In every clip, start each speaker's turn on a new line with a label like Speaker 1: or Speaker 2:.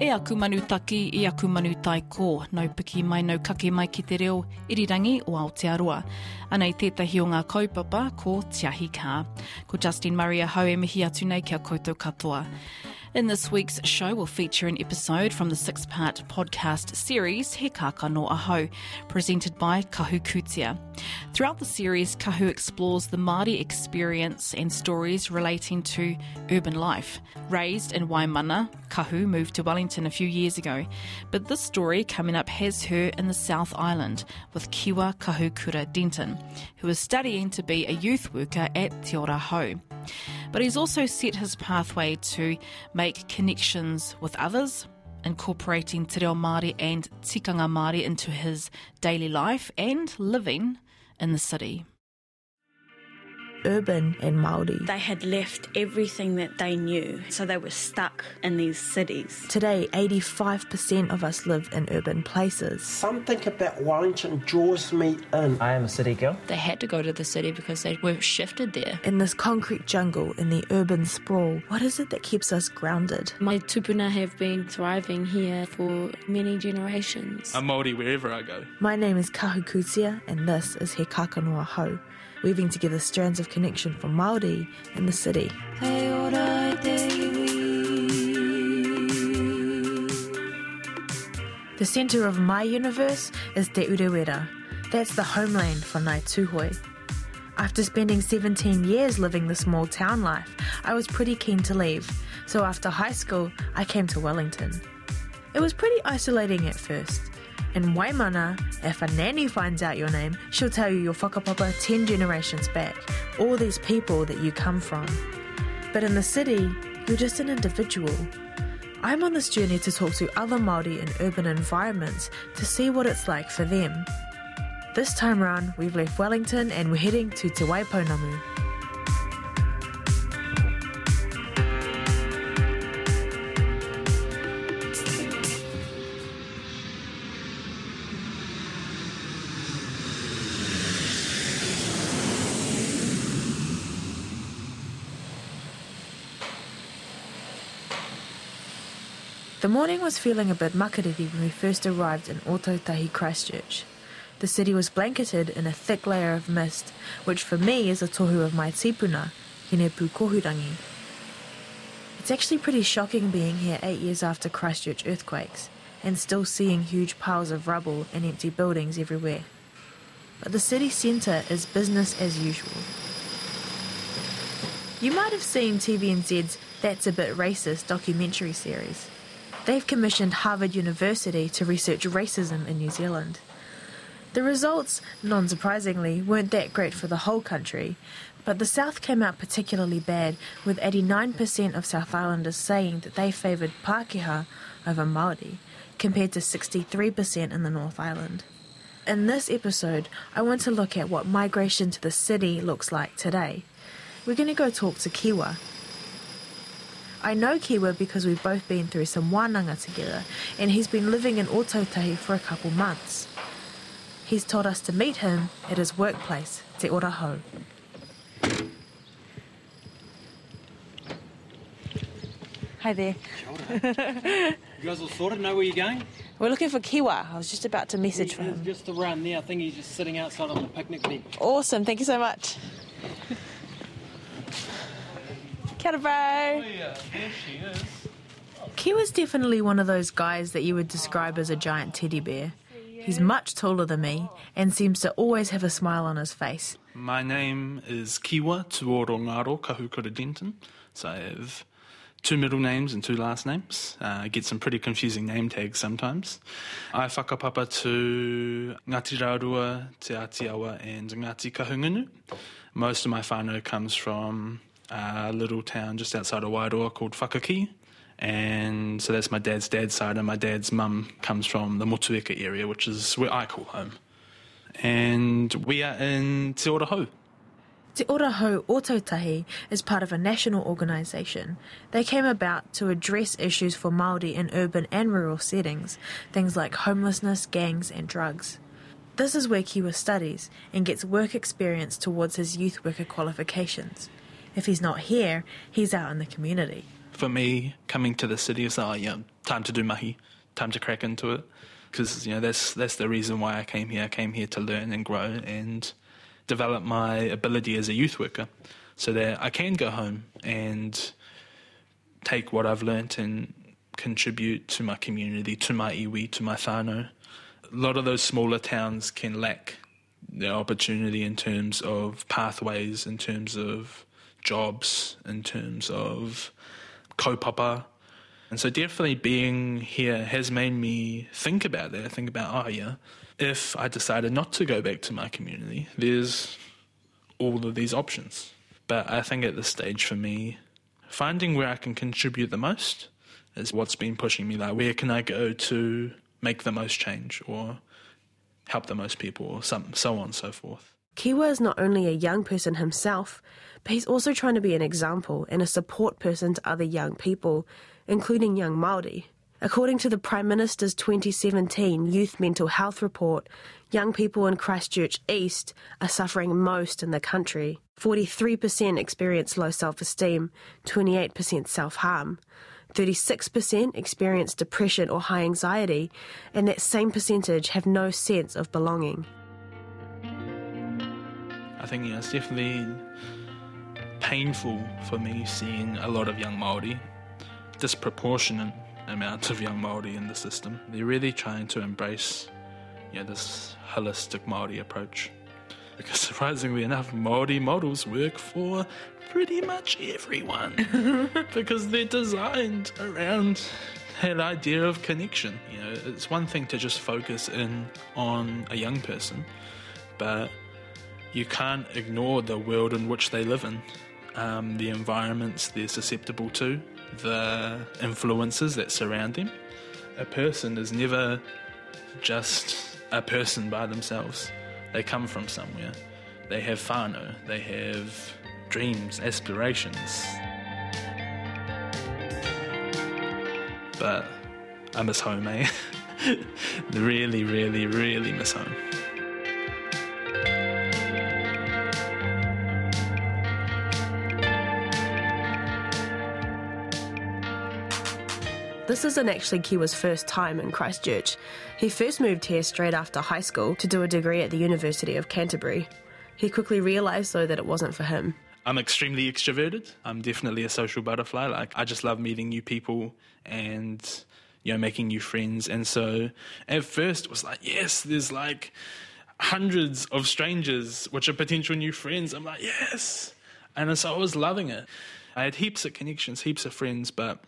Speaker 1: E aku manu taki, e aku manu tai ko, nau piki mai nau kake mai ki te reo, irirangi o Aotearoa. Anei tētahi o ngā kaupapa ko Tiahi Kā. Ko Justin Murray a hau e mihi atu nei kia koutou katoa. In this week's show, we'll feature an episode from the six part podcast series He Kākano Ahau, presented by Kahu Kutia. Throughout the series, Kahu explores the Māori experience and stories relating to urban life. Raised in Waimana, Kahu moved to Wellington a few years ago, but this story coming up has her in the South Island with Kiwa Kahukura Denton, who is studying to be a youth worker at Te Ora Hau. But he's also set his pathway to make connections with others, incorporating Te Reo Māori and Tikanga Māori into his daily life and living in the city.
Speaker 2: Urban and Māori.
Speaker 3: They had left everything that they knew, so they were stuck in these cities.
Speaker 2: Today, 85% of us live in urban places.
Speaker 4: Something about Wellington draws me in.
Speaker 5: I am a city girl.
Speaker 6: They had to go to the city because they were shifted there.
Speaker 2: In this concrete jungle, in the urban sprawl, what is it that keeps us grounded?
Speaker 7: My tupuna have been thriving here for many generations.
Speaker 8: I'm Māori wherever I go.
Speaker 2: My name is Kahu Kutia, and this is He Kākano Ahau, weaving together strands of connection for Māori in the city. The centre of my universe is Te Urewera. That's the homeland for Ngāi Tūhoe. After spending 17 years living the small town life, I was pretty keen to leave. So after high school, I came to Wellington. It was pretty isolating at first. In Waimana, if a nanny finds out your name, she'll tell you your whakapapa 10 generations back, all these people that you come from. But in the city, you're just an individual. I'm on this journey to talk to other Māori in urban environments to see what it's like for them. This time round, we've left Wellington and we're heading to Te Waipounamu. The morning was feeling a bit makariri when we first arrived in Ōtautahi Christchurch. The city was blanketed in a thick layer of mist, which for me is a tohu of my tipuna, Hinepūkohurangi. It's actually pretty shocking being here eight years after Christchurch earthquakes, and still seeing huge piles of rubble and empty buildings everywhere. But the city centre is business as usual. You might have seen TVNZ's That's a Bit Racist documentary series. They've commissioned Harvard University to research racism in New Zealand. The results, non surprisingly, weren't that great for the whole country, but the South came out particularly bad, with 89% of South Islanders saying that they favoured Pākehā over Māori, compared to 63% in the North Island. In this episode, I want to look at what migration to the city looks like today. We're going to go talk to Kiwa, I know Kiwa because we've both been through some wānanga together, and he's been living in Ōtautahi for a couple months. He's told us to meet him at his workplace, Te Ora Hau. Hi there.
Speaker 9: You guys all sorted? Know where you're going?
Speaker 2: We're looking for Kiwa. I was just about to message for
Speaker 9: He's
Speaker 2: him.
Speaker 9: just around there. I think he's just sitting outside on the picnic bench.
Speaker 2: Awesome, thank you so much. Kia ora, bro.
Speaker 8: Yeah, there she is.
Speaker 2: Kiwa's definitely one of those guys that you would describe as a giant teddy bear. He's much taller than me and seems to always have a smile on his face.
Speaker 8: My name is Kiwa Tuorongaro Kahukura Denton. So I have two middle names and two last names. Uh, I get some pretty confusing name tags sometimes. I whakapapa to Ngāti Rārua, Te Atiawa and Ngāti Kahungunu. Most of my whānau comes from a little town just outside of Wairoa called Whakaki. And so that's my dad's dad's side, and my dad's mum comes from the Motueka area, which is where I call home. And we are in Te Ora Hau.
Speaker 2: Te Ora Hau Ōtautahi is part of a national organisation. They came about to address issues for Māori in urban and rural settings, things like homelessness, gangs and drugs. This is where Kiwa studies and gets work experience towards his youth worker qualifications. If he's not here, he's out in the community.
Speaker 8: For me, coming to the city is, oh, yeah, time to do mahi, time to crack into it. Because you know that's that's the reason why I came here. I came here to learn and grow and develop my ability as a youth worker, so that I can go home and take what I've learnt and contribute to my community, to my iwi, to my whānau. A lot of those smaller towns can lack the opportunity in terms of pathways, in terms of jobs, in terms of kaupapa. And so definitely being here has made me think about that, think about, oh yeah, if I decided not to go back to my community, there's all of these options. But I think at this stage for me, finding where I can contribute the most is what's been pushing me. Like, where can I go to make the most change or help the most people or some, so on and so forth.
Speaker 2: Kiwa is not only a young person himself, but he's also trying to be an example and a support person to other young people, including young Māori. According to the Prime Minister's 2017 Youth Mental Health Report, young people in Christchurch East are suffering most in the country. 43% experience low self esteem, 28% self harm. 36% experience depression or high anxiety, and that same percentage have no sense of belonging.
Speaker 8: I think yeah, it's definitely painful for me seeing a lot of young Māori, disproportionate amount of young Māori in the system. They're really trying to embrace you know, this holistic Māori approach. Because surprisingly enough, Māori models work for pretty much everyone. because they're designed around that idea of connection. You know, it's one thing to just focus in on a young person, but you can't ignore the world in which they live in, um, the environments they're susceptible to, the influences that surround them. A person is never just a person by themselves. They come from somewhere. They have whānau. They have dreams, aspirations. But I miss home, eh? really, really, really miss home.
Speaker 2: This isn't actually Kiwa's first time in Christchurch. He first moved here straight after high school to do a degree at the University of Canterbury. He quickly realised, though, that it wasn't for him.
Speaker 8: I'm extremely extroverted. I'm definitely a social butterfly. Like I just love meeting new people and you know making new friends. And so at first it was like, yes, there's like hundreds of strangers which are potential new friends. I'm like, yes. And so I was loving it. I had heaps of connections, heaps of friends, but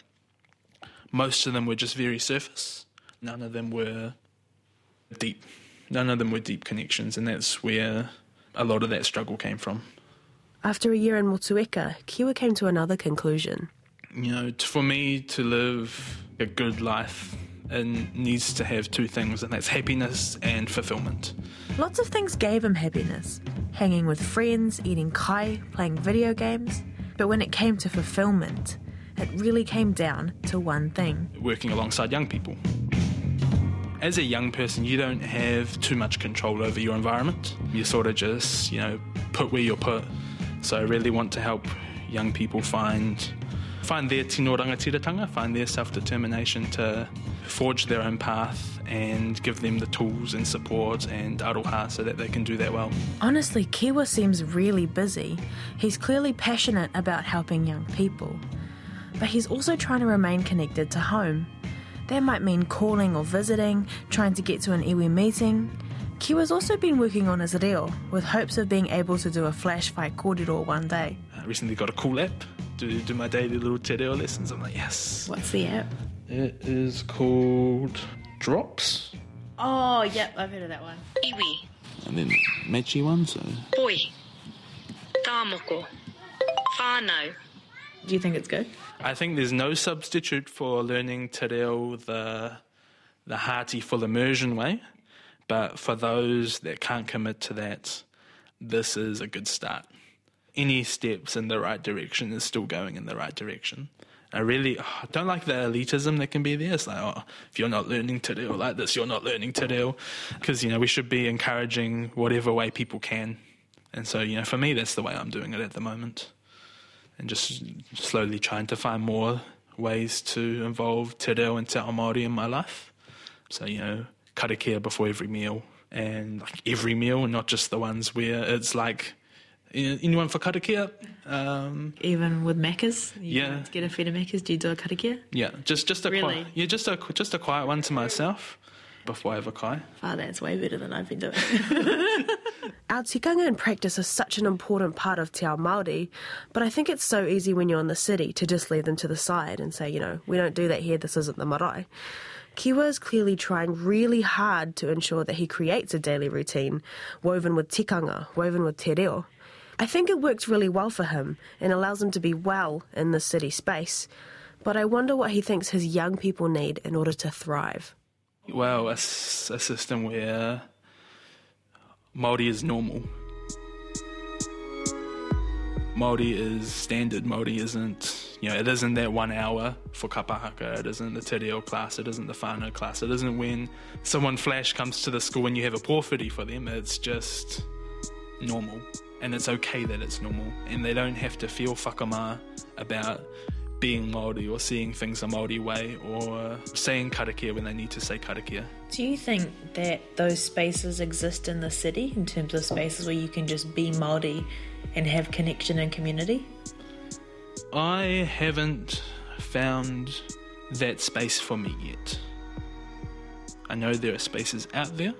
Speaker 8: most of them were just very surface. None of them were deep. None of them were deep connections, and that's where a lot of that struggle came from.
Speaker 2: After a year in Motueka, Kiwa came to another conclusion.
Speaker 8: You know, for me to live a good life, it needs to have two things, and that's happiness and fulfillment.
Speaker 2: Lots of things gave him happiness hanging with friends, eating kai, playing video games. But when it came to fulfillment, it really came down to one thing
Speaker 8: working alongside young people. As a young person, you don't have too much control over your environment. You sort of just, you know, put where you're put. So I really want to help young people find find their tino rangatiratanga, find their self-determination to forge their own path and give them the tools and support and aroha so that they can do that well.
Speaker 2: Honestly, Kiwa seems really busy. He's clearly passionate about helping young people but he's also trying to remain connected to home. That might mean calling or visiting, trying to get to an iwi meeting. Kiwa's also been working on his reo, with hopes of being able to do a flash fight kōrero one day.
Speaker 8: I recently got a cool app to do my daily little te reo lessons. I'm like, yes.
Speaker 7: What's the app?
Speaker 8: It is called Drops.
Speaker 7: Oh, yep, I've heard of that one.
Speaker 5: Iwi.
Speaker 8: And then Mechi one, so.
Speaker 5: Poi. Tāmoko. Whānau.
Speaker 7: Do you think it's good?
Speaker 8: I think there's no substitute for learning te reo the, the hearty, full immersion way. But for those that can't commit to that, this is a good start. Any steps in the right direction is still going in the right direction. I really oh, don't like the elitism that can be there. It's like, oh, if you're not learning te reo like this, you're not learning te reo. Because, you know, we should be encouraging whatever way people can. And so, you know, for me, that's the way I'm doing it at the moment and just slowly trying to find more ways to involve te reo and te ao Māori in my life. So, you know, karakia before every meal and like every meal, and not just the ones where it's like, "Eh, anyone for karakia? Um,
Speaker 2: Even with Macca's? You
Speaker 8: Yeah.
Speaker 2: To get a feed of do you do a karakia?
Speaker 8: yeah, just just a
Speaker 2: Really?
Speaker 8: quiet, yeah, just a just a quiet one to myself before I have a kai.
Speaker 2: Oh, that's way better than I've been doing.
Speaker 10: Our tikanga and practice are such an important part of Te Ao Māori, but I think it's so easy when you're in the city to just leave them to the side and say, you know, we don't do that here, this isn't the marae. Kiwa is clearly trying really hard to ensure that he creates a daily routine woven with tikanga, woven with te reo. I think it works really well for him and allows him to be well in the city space, but I wonder what he thinks his young people need in order to thrive.
Speaker 8: Well, a, system where Māori is normal. Māori is standard. Māori isn't, you know, it isn't that one hour for kapahaka. It isn't the te reo class. It isn't the whānau class. It isn't when someone flash comes to the school and you have a pōwhiri for them. It's just normal. And it's okay that it's normal. And they don't have to feel whakamā about being Māori or seeing things a Māori way or saying karakia when they need to say karakia.
Speaker 2: do you think that those spaces exist in the city in terms of spaces where you can just be Māori and have connection and community?
Speaker 8: I haven't found that space for me yet. I know there are spaces out there,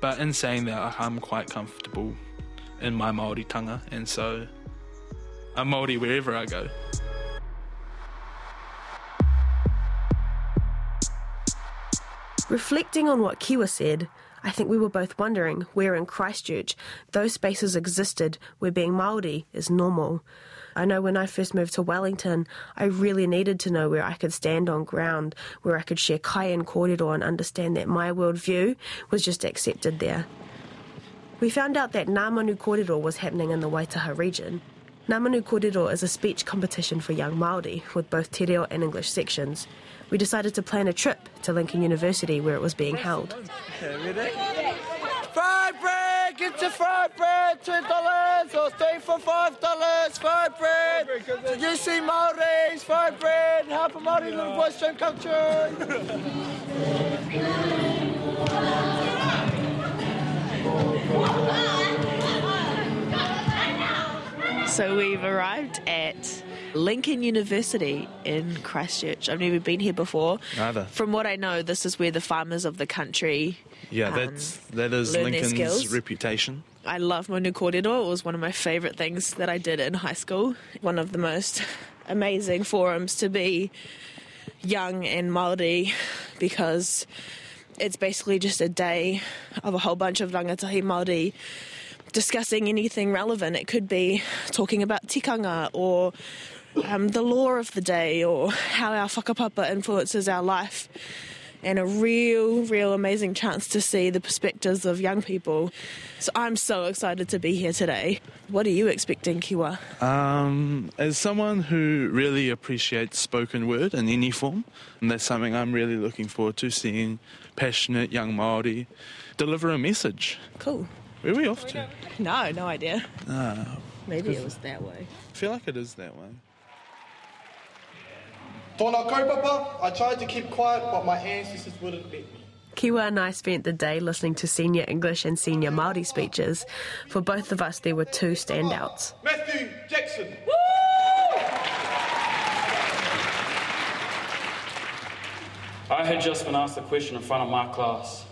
Speaker 8: but in saying that, I'm quite comfortable in my Māori tanga, and so I'm Māori wherever I go.
Speaker 10: Reflecting on what Kiwa said, I think we were both wondering where in Christchurch those spaces existed where being Māori is normal. I know when I first moved to Wellington, I really needed to know where I could stand on ground, where I could share kai and kōrero and understand that my worldview was just accepted there. We found out that Ngā Manu Kōrero was happening in the Waitaha region. Ngā Manu Kōrero is a speech competition for young Māori with both te reo and English sections. We decided to plan a trip to Lincoln University where it was being held.
Speaker 11: Fried bread, get your fried bread, two dollars or stay for five dollars. Fried bread. Did you see Maoris? Fried bread, help a Maori little voice and culture.
Speaker 2: So we've arrived at Lincoln University in Christchurch. I've never been here before.
Speaker 8: Neither.
Speaker 2: From what I know, this is where the farmers of the country.
Speaker 8: Yeah,
Speaker 2: um,
Speaker 8: that's that is Lincoln's reputation.
Speaker 2: I love Manu Kōrero. It was one of my favourite things that I did in high school. One of the most amazing forums to be young and Māori because it's basically just a day of a whole bunch of rangatahi Māori discussing anything relevant. It could be talking about tikanga or um, the law of the day or how our whakapapa influences our life. And a real, real amazing chance to see the perspectives of young people. So I'm so excited to be here today. What are you expecting, Kiwa?
Speaker 8: Um, as someone who really appreciates spoken word in any form, and that's something I'm really looking forward to seeing passionate young Maori deliver a message.
Speaker 2: Cool.
Speaker 8: Where are we off to?
Speaker 2: No, no idea.
Speaker 8: Ah,
Speaker 2: Maybe it was that way.
Speaker 8: I feel like it is that way.
Speaker 11: Tōna kaupapa, I tried to keep quiet, but my ancestors wouldn't let me.
Speaker 10: Kiwa and I spent the day listening to senior English and senior Māori speeches. For both of us, there were two standouts.
Speaker 11: Matthew Jackson.
Speaker 12: I had just been asked a question in front of my class,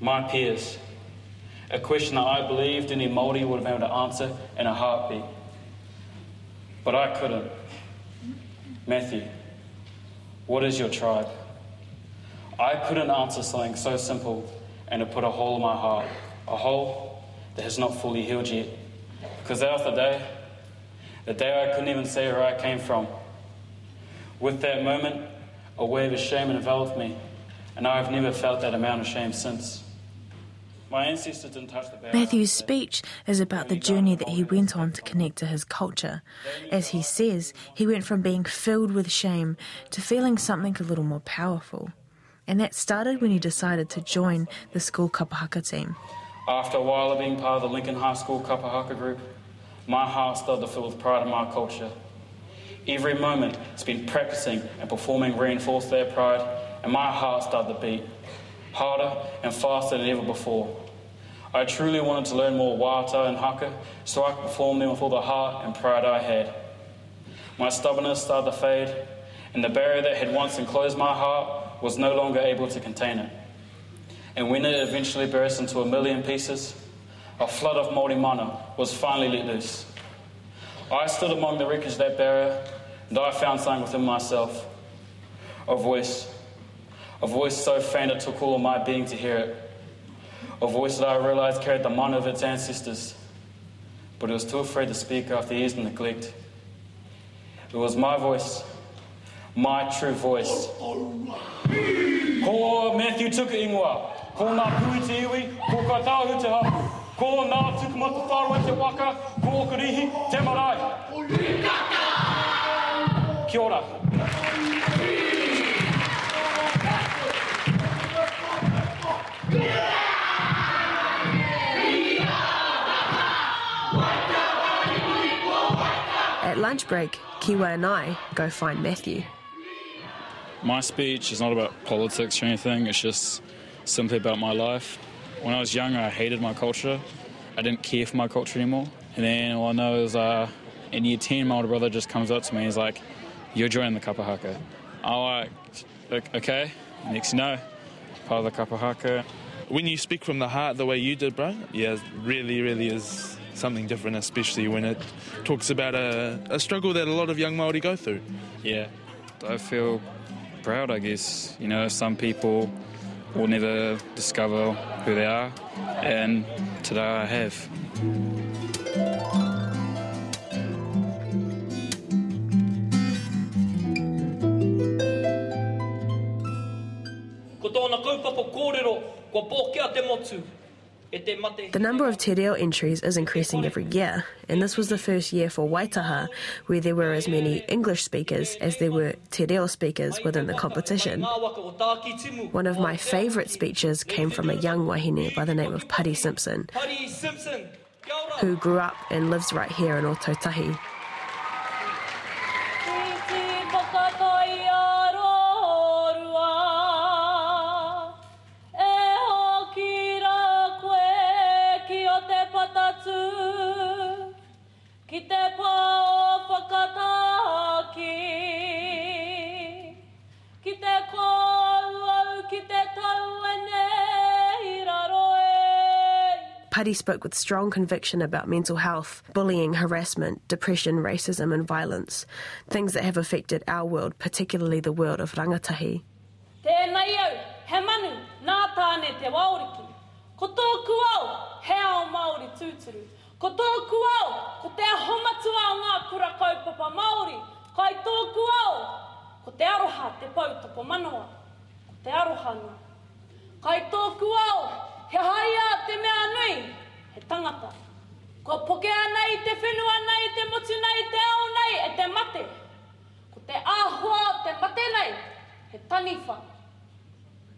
Speaker 12: my peers. A question that I believed any Māori would have been able to answer in a heartbeat. But I couldn't. Matthew, what is your tribe? I couldn't answer something so simple and it put a hole in my heart, a hole that has not fully healed yet. Because that was the day, the day I couldn't even say where I came from. With that moment, a wave of shame enveloped me, and I've never felt that amount of shame since. My ancestors didn't touch the barrel.
Speaker 2: Matthew's speech is about the journey that he went on to connect to his culture. As he says, he went from being filled with shame to feeling something a little more powerful. And that started when he decided to join the school kapahaka team.
Speaker 12: After a while of being part of the Lincoln High School Kapahaka group, my heart started to fill with pride in my culture. Every moment spent practicing and performing reinforced their pride, and my heart started to beat harder and faster than ever before. I truly wanted to learn more wata and haka so I could perform them with all the heart and pride I had. My stubbornness started to fade, and the barrier that had once enclosed my heart was no longer able to contain it. And when it eventually burst into a million pieces, a flood of Māori mana was finally let loose. I stood among the wreckage of that barrier, and I found something within myself a voice. A voice so faint it took all of my being to hear it. A voice that I realized carried the mana of its ancestors, but it was too afraid to speak after years of neglect. It was my voice, my true voice. Ko Matthew tuka ingoa, ko ngā pui te iwi, ko ka tāhu te hapu, ko ngā tukumata whāroa te waka, ko okarihi te marae. Kia ora.
Speaker 10: At lunch break, Kiwa and I go find Matthew.
Speaker 12: My speech is not about politics or anything, it's just simply about my life. When I was younger, I hated my culture. I didn't care for my culture anymore. And then all I know is uh, in year 10, my older brother just comes up to me and he's like, You're joining the Kapahaka. I'm like, Okay. Next you know, part of the Kapahaka.
Speaker 8: When you speak from the heart the way you did, bro, yeah, it really, really is something different, especially when it talks about a, a struggle that a lot of young Māori go through.
Speaker 12: Yeah, I feel proud, I guess. You know, some people will never discover who they are, and today I have.
Speaker 13: Ko tōna kaupapa kōrero, kua pōkea te motu.
Speaker 10: The number of te reo entries is increasing every year, and this was the first year for Waitaha where there were as many English speakers as there were te reo speakers within the competition.
Speaker 13: ngā waka o tāki timu.
Speaker 10: One of my favourite speeches came from a young wahine by the name of Paddy Simpson,
Speaker 13: Paddy Simpson, kia ora.
Speaker 10: who grew up and lives right here in
Speaker 14: Ōtautahi.
Speaker 10: Putty spoke with strong conviction about mental health, bullying, harassment, depression, racism, and violence, things that have affected our world, particularly the world of rangatahi.
Speaker 14: Tēnei au, he manu, nā tāne te waoriki. Ko tōku au, he ao Māori tūturu. Ko tōku au, ko te ahomatua o ngā kura kaupapa Māori. Kai tōku au, ko te aroha te pautoko manoa. Ko te aroha no. Kai tōku au, he haia te mea nui, he tangata. Ko pokea i te whenua nei, te motu nei, te ao nei, e te mate. Ko te āhua o te mate nei, he taniwha.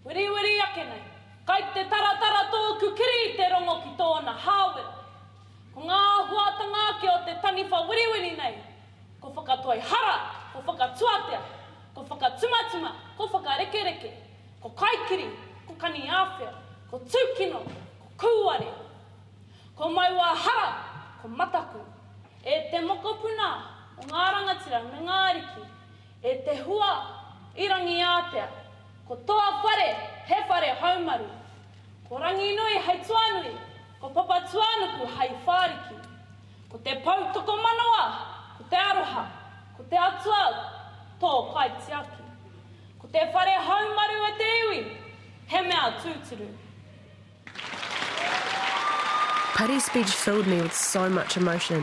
Speaker 14: Wiri wiri ake nei. Kai te taratara tōku kiri te rongo ki tōna hāwera. Ko ngā huatanga ke o te taniwha wiri wiri nei. Ko whakatoi hara, ko whakatuatea, ko whakatumatuma, ko whakarekereke, ko kaikiri, ko kani āwhia, ko tūkino, ko kūare. Ko maiwa hara, ko mataku. E te mokopuna o ngā rangatira me ngā ariki, E te hua irangi ātea. Ko toa whare, he whare haumaru. Ko rangi nui hei tuanui, ko papa tuanuku hei whāriki. Ko te pau toko manoa, ko te aroha, ko te atua, tō kai tiaki. Ko te whare haumaru e te iwi, he mea tūturu.
Speaker 10: Paddy's speech filled me with so much emotion.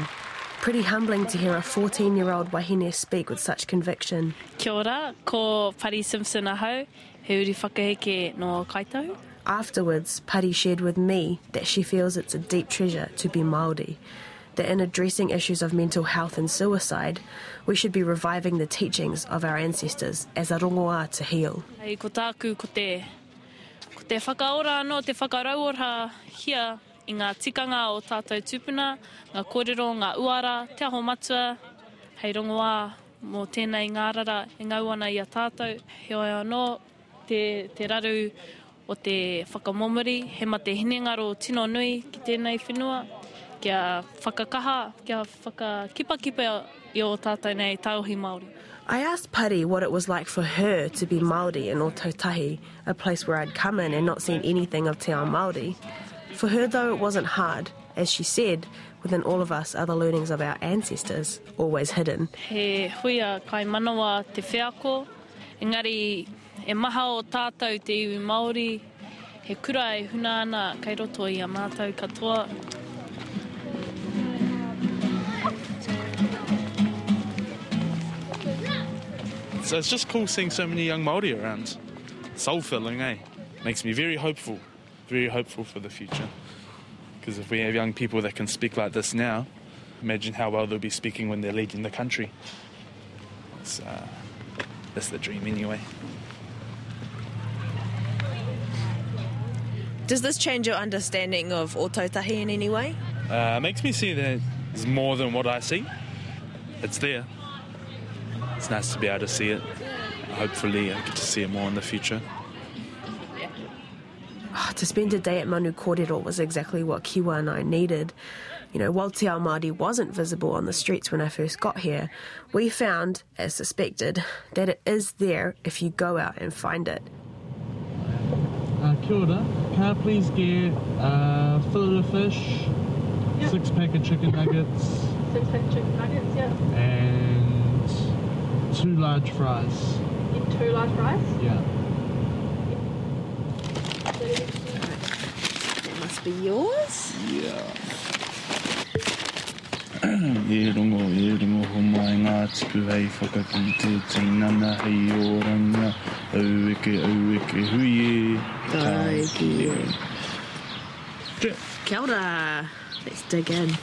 Speaker 10: Pretty humbling to hear a 14 year old wahine speak with such conviction.
Speaker 7: Kia ora, ko Paddy Simpson ahau, he uri whakaheke no kaitau.
Speaker 10: Afterwards, Paddy shared with me that she feels it's a deep treasure to be Māori, that in addressing issues of mental health and suicide, we should be reviving the teachings of our ancestors as a rongoā to heal.
Speaker 7: Hei, ko tāku, ko te, ko te whakaora anō, te whakarauora hia i ngā tikanga o tātou tūpuna, ngā kōrero, ngā uara, te aho matua, hei rongoā mō tēnei ngārara e ngau ana i a tātou. He oi anō te, te raru o te whakamomori, he ma te hinengaro tino nui ki tēnei whenua, kia whakakaha, kia whakakipakipa i o tātou nei tauhi Māori.
Speaker 10: I asked Pari what it was like for her to be Māori in Ototahi, a place where I'd come in and not seen anything of Te Ao Māori. For her, though, it wasn't hard. As she said, within all of us are the learnings of our ancestors, always hidden.
Speaker 7: He huia kai manawa te whiako, engari e maha o tātou te iwi Māori, he kura e huna ana kai roto i a mātou katoa.
Speaker 8: So it's just cool seeing so many young Māori around. Soul filling, eh? Makes me very hopeful, very hopeful for the future. Because if we have young people that can speak like this now, imagine how well they'll be speaking when they're leading the country. It's, uh, that's the dream anyway.
Speaker 2: Does this change your understanding of Ōtautahi in any way?
Speaker 8: Uh, makes me see that there's more than what I see. It's there. It's nice to be able to see it. Hopefully, I get to see it more in the future.
Speaker 10: Oh, to spend a day at Manu Kōrero was exactly what Kiwa and I needed. You know, while Te Ao Māori wasn't visible on the streets when I first got here, we found, as suspected, that it is there if you go out and find it.
Speaker 15: Uh, kia ora. Can I please get uh, fillet of fish, six pack of chicken nuggets,
Speaker 16: Six pack chicken nuggets, yeah.
Speaker 15: and two large fries?
Speaker 16: Need two large fries.
Speaker 15: Yeah.
Speaker 2: That must be yours.
Speaker 17: Yeah. e rongo, e rongo ho mai ngā tipu hei whakaki te teinana hei oranga au eke, au eke, hui e
Speaker 2: Tai ki
Speaker 17: e.
Speaker 2: Kia ora. Let's dig in.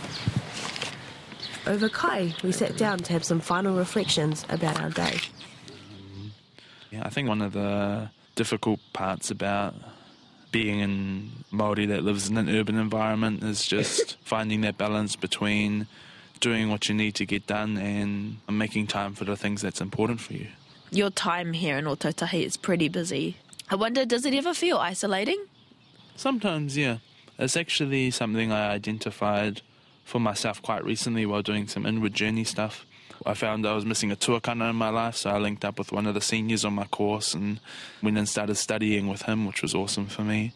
Speaker 10: Over Kai, we sat down to have some final reflections about our day.
Speaker 8: Yeah, I think one of the difficult parts about being in Māori that lives in an urban environment is just finding that balance between doing what you need to get done and making time for the things that's important for you.
Speaker 2: Your time here in Ōtautahi is pretty busy. I wonder, does it ever feel isolating?
Speaker 8: Sometimes, yeah. It's actually something I identified for myself quite recently while doing some inward journey stuff. I found I was missing a tuakana in my life, so I linked up with one of the seniors on my course and went and started studying with him, which was awesome for me.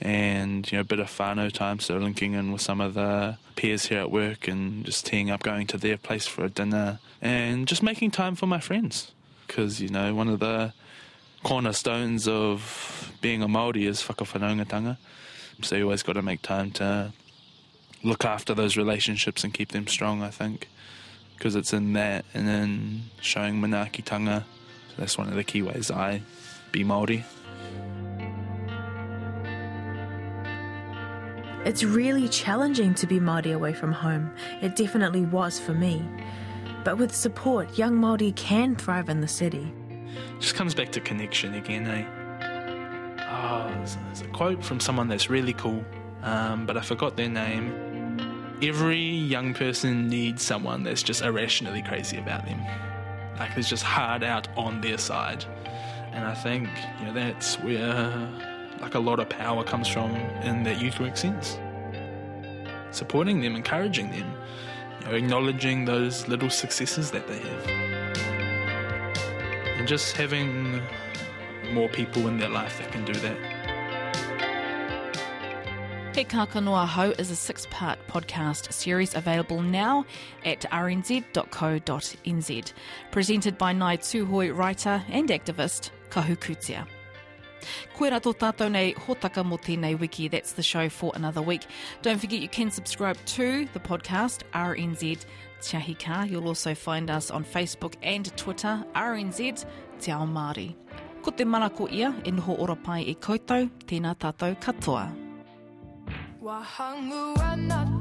Speaker 8: And, you know, a bit of whānau time, so linking in with some of the peers here at work and just teeing up, going to their place for a dinner, and just making time for my friends. Because, you know, one of the cornerstones of being a Māori is whakawhanaungatanga. So you always got to make time to look after those relationships and keep them strong, I think. Because it's in that and then showing manaakitanga. So that's one of the key ways I be Māori.
Speaker 2: It's really challenging to be Māori away from home. It definitely was for me. But with support, young Māori can thrive in the city.
Speaker 8: Just comes back to connection again, eh? Oh, there's, there's a quote from someone that's really cool, um, but I forgot their name. Every young person needs someone that's just irrationally crazy about them. Like, is just hard out on their side. And I think, you know, that's where, like, a lot of power comes from in that youth work sense. Supporting them, encouraging them, you know, acknowledging those little successes that they have. And just having more people in their life that can do that.
Speaker 1: He Kākano Ahau is a six part podcast series available now at rnz.co.nz. Presented by Ngāi Tūhoe writer and activist Kahu Kutia. Koe rā tō tātou nei hōtaka mō tēnei wiki. That's the show for another week. Don't forget you can subscribe to the podcast RNZ Te Ahi Kaa. You'll also find us on Facebook and Twitter RNZ Te Ao Māori. Ko te mana ko ia, e noho ora pai e koutou, tēnā tātou katoa.
Speaker 18: Wahangu ana